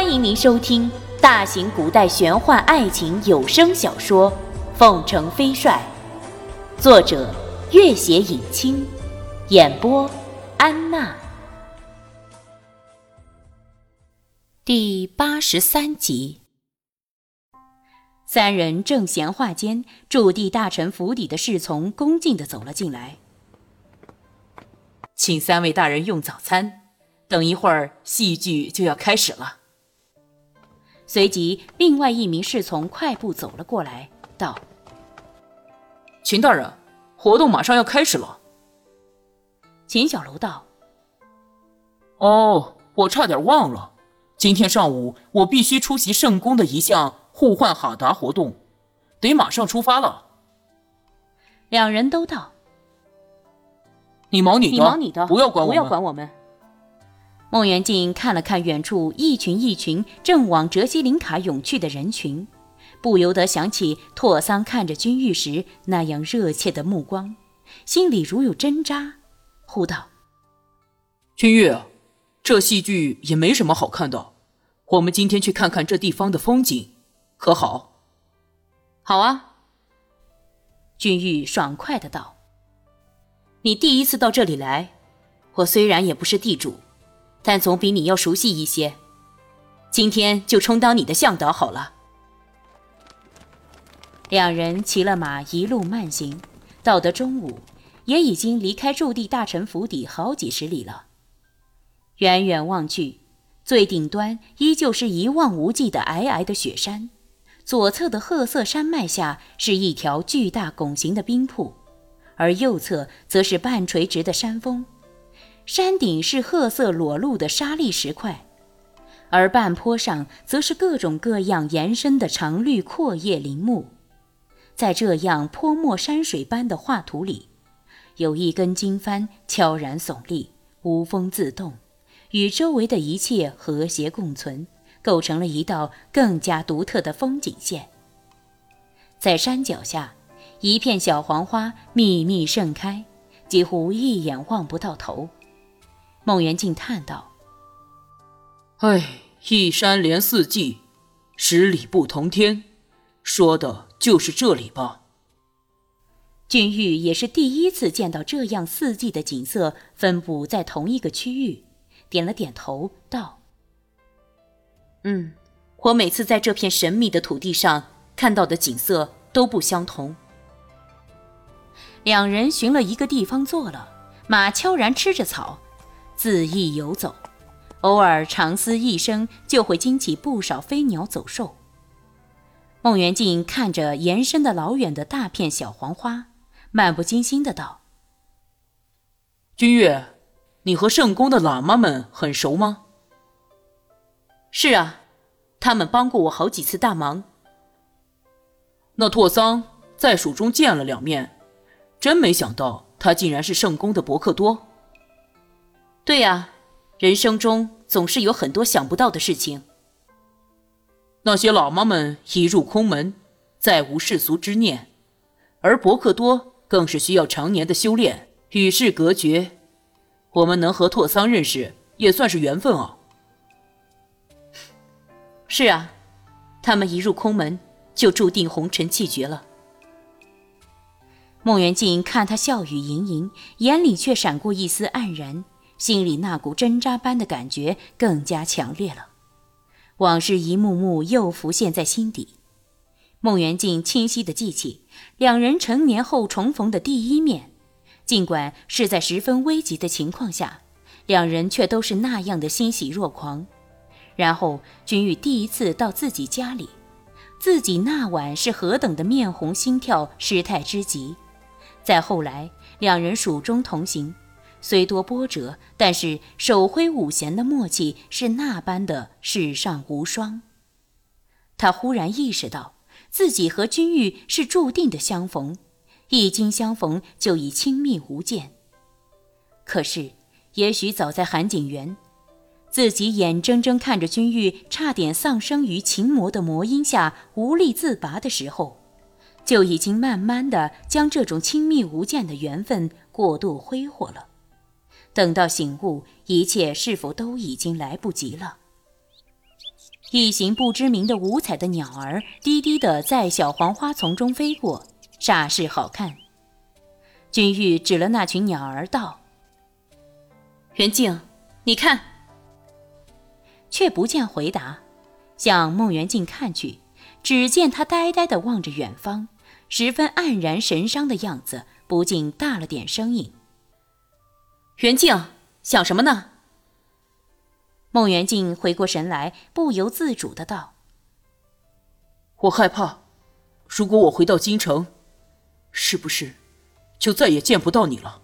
欢迎您收听大型古代玄幻爱情有声小说《凤城飞帅》，作者：月写影清，演播：安娜。第八十三集，三人正闲话间，驻地大臣府邸的侍从恭敬的走了进来，请三位大人用早餐。等一会儿，戏剧就要开始了。随即，另外一名侍从快步走了过来，道：“秦大人，活动马上要开始了。”秦小楼道：“哦，我差点忘了，今天上午我必须出席圣宫的一项互换哈达活动，得马上出发了。”两人都道：“你忙你的，你忙你的，不要管我们，不要管我们。”孟元敬看了看远处一群一群正往哲西林卡涌去的人群，不由得想起拓桑看着君玉时那样热切的目光，心里如有针扎，呼道：“君玉，这戏剧也没什么好看的，我们今天去看看这地方的风景，可好？”“好啊。”君玉爽快的道：“你第一次到这里来，我虽然也不是地主。”但总比你要熟悉一些，今天就充当你的向导好了。两人骑了马，一路慢行，到得中午，也已经离开驻地大臣府邸好几十里了。远远望去，最顶端依旧是一望无际的皑皑的雪山，左侧的褐色山脉下是一条巨大拱形的冰瀑，而右侧则是半垂直的山峰。山顶是褐色裸露的沙砾石块，而半坡上则是各种各样延伸的常绿阔叶林木。在这样泼墨山水般的画图里，有一根经幡悄然耸立，无风自动，与周围的一切和谐共存，构成了一道更加独特的风景线。在山脚下，一片小黄花密密盛开，几乎一眼望不到头。孟元敬叹道：“哎，一山连四季，十里不同天，说的就是这里吧？”君玉也是第一次见到这样四季的景色分布在同一个区域，点了点头道：“嗯，我每次在这片神秘的土地上看到的景色都不相同。”两人寻了一个地方坐了，马悄然吃着草。恣意游走，偶尔长嘶一声，就会惊起不少飞鸟走兽。孟元敬看着延伸的老远的大片小黄花，漫不经心的道：“君越，你和圣宫的喇嘛们很熟吗？”“是啊，他们帮过我好几次大忙。”“那拓桑在蜀中见了两面，真没想到他竟然是圣宫的伯克多。”对呀，人生中总是有很多想不到的事情。那些老妈们一入空门，再无世俗之念，而伯克多更是需要常年的修炼，与世隔绝。我们能和拓桑认识，也算是缘分啊。是啊，他们一入空门，就注定红尘气绝了。孟元敬看他笑语盈盈，眼里却闪过一丝黯然。心里那股针扎般的感觉更加强烈了，往事一幕幕又浮现在心底。孟元敬清晰地记起两人成年后重逢的第一面，尽管是在十分危急的情况下，两人却都是那样的欣喜若狂。然后君玉第一次到自己家里，自己那晚是何等的面红心跳，失态之极。再后来，两人蜀中同行。虽多波折，但是手挥五弦的默契是那般的世上无双。他忽然意识到，自己和君玉是注定的相逢，一经相逢就已亲密无间。可是，也许早在韩景园，自己眼睁睁看着君玉差点丧生于情魔的魔音下，无力自拔的时候，就已经慢慢的将这种亲密无间的缘分过度挥霍了。等到醒悟，一切是否都已经来不及了？一行不知名的五彩的鸟儿低低的在小黄花丛中飞过，煞是好看。君玉指了那群鸟儿道：“元静，你看。”却不见回答，向孟元敬看去，只见他呆呆的望着远方，十分黯然神伤的样子，不禁大了点声音：“元静，想什么呢？”孟元敬回过神来，不由自主的道：“我害怕，如果我回到京城，是不是就再也见不到你了？”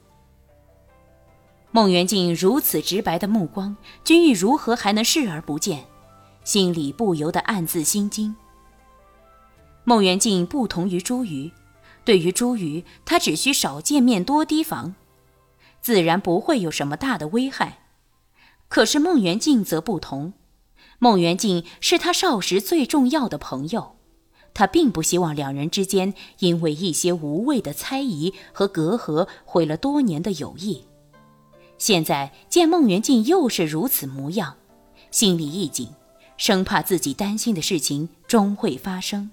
孟元敬如此直白的目光，君玉如何还能视而不见？心里不由得暗自心惊。孟元敬不同于朱瑜，对于朱瑜，他只需少见面多提防，自然不会有什么大的危害。可是孟元敬则不同，孟元敬是他少时最重要的朋友，他并不希望两人之间因为一些无谓的猜疑和隔阂毁了多年的友谊。现在见孟元敬又是如此模样，心里一紧，生怕自己担心的事情终会发生。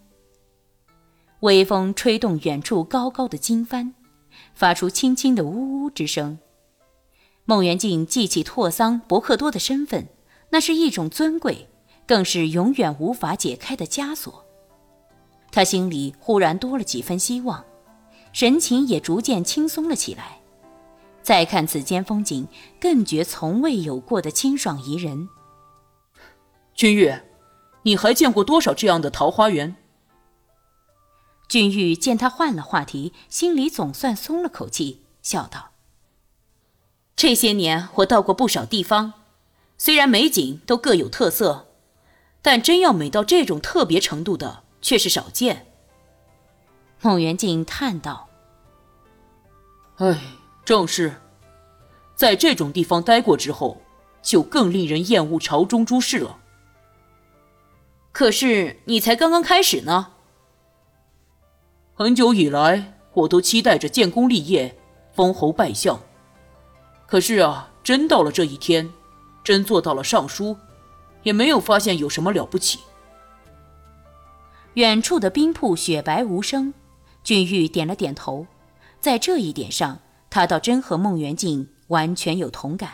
微风吹动远处高高的经幡，发出轻轻的呜呜之声。孟元敬记起拓桑伯克多的身份，那是一种尊贵，更是永远无法解开的枷锁。他心里忽然多了几分希望，神情也逐渐轻松了起来。再看此间风景，更觉从未有过的清爽宜人。君玉，你还见过多少这样的桃花源？君玉见他换了话题，心里总算松了口气，笑道：“这些年我到过不少地方，虽然美景都各有特色，但真要美到这种特别程度的，却是少见。”孟元敬叹道：“哎。”正是，在这种地方待过之后，就更令人厌恶朝中诸事了。可是你才刚刚开始呢。很久以来，我都期待着建功立业、封侯拜相。可是啊，真到了这一天，真做到了尚书，也没有发现有什么了不起。远处的冰铺雪白无声，君玉点了点头，在这一点上。他倒真和孟元敬完全有同感。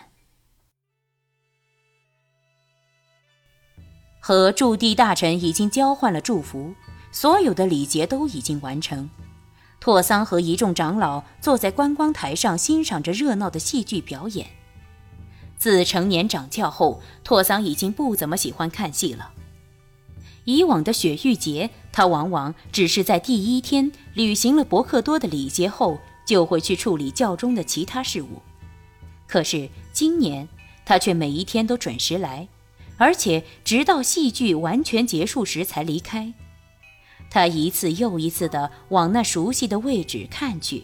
和驻地大臣已经交换了祝福，所有的礼节都已经完成。拓桑和一众长老坐在观光台上欣赏着热闹的戏剧表演。自成年掌教后，拓桑已经不怎么喜欢看戏了。以往的雪域节，他往往只是在第一天履行了伯克多的礼节后。就会去处理教中的其他事务，可是今年他却每一天都准时来，而且直到戏剧完全结束时才离开。他一次又一次地往那熟悉的位置看去，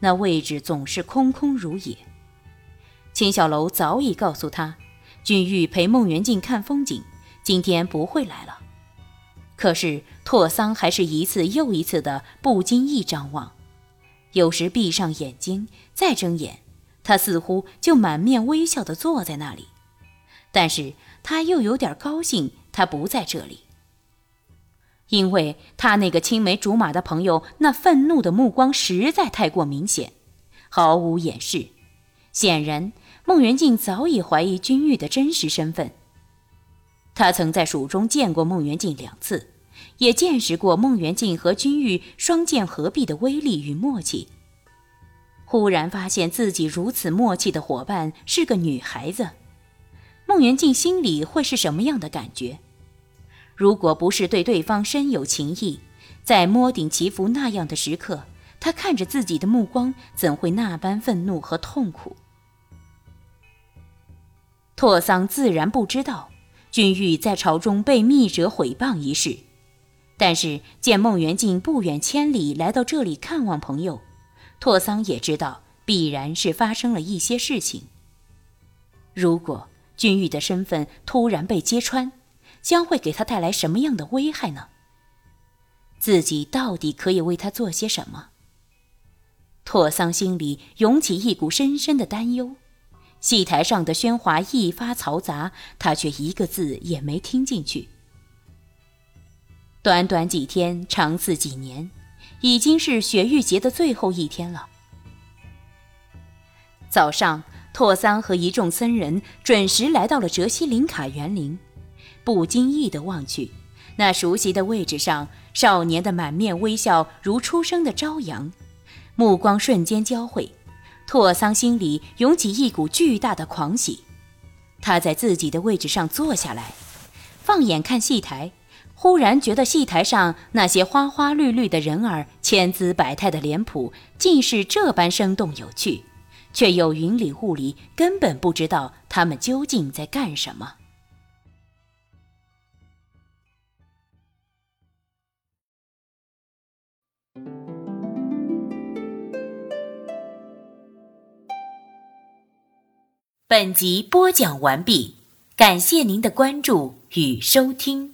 那位置总是空空如也。秦小楼早已告诉他，君玉陪孟元敬看风景，今天不会来了。可是拓桑还是一次又一次地不经意张望。有时闭上眼睛，再睁眼，他似乎就满面微笑地坐在那里。但是他又有点高兴，他不在这里，因为他那个青梅竹马的朋友那愤怒的目光实在太过明显，毫无掩饰。显然，孟元敬早已怀疑君玉的真实身份。他曾在蜀中见过孟元敬两次。也见识过孟元敬和君玉双剑合璧的威力与默契。忽然发现自己如此默契的伙伴是个女孩子，孟元敬心里会是什么样的感觉？如果不是对对方深有情意，在摸顶祈福那样的时刻，他看着自己的目光怎会那般愤怒和痛苦？拓桑自然不知道君玉在朝中被密者毁谤一事。但是见孟元敬不远千里来到这里看望朋友，拓桑也知道必然是发生了一些事情。如果君玉的身份突然被揭穿，将会给他带来什么样的危害呢？自己到底可以为他做些什么？拓桑心里涌起一股深深的担忧。戏台上的喧哗一发嘈杂，他却一个字也没听进去。短短几天，长似几年，已经是雪域节的最后一天了。早上，拓桑和一众僧人准时来到了哲西林卡园林，不经意的望去，那熟悉的位置上，少年的满面微笑如初升的朝阳，目光瞬间交汇，拓桑心里涌起一股巨大的狂喜。他在自己的位置上坐下来，放眼看戏台，忽然觉得戏台上那些花花绿绿的人儿、千姿百态的脸谱，竟是这般生动有趣，却又云里雾里，根本不知道他们究竟在干什么。本集播讲完毕，感谢您的关注与收听。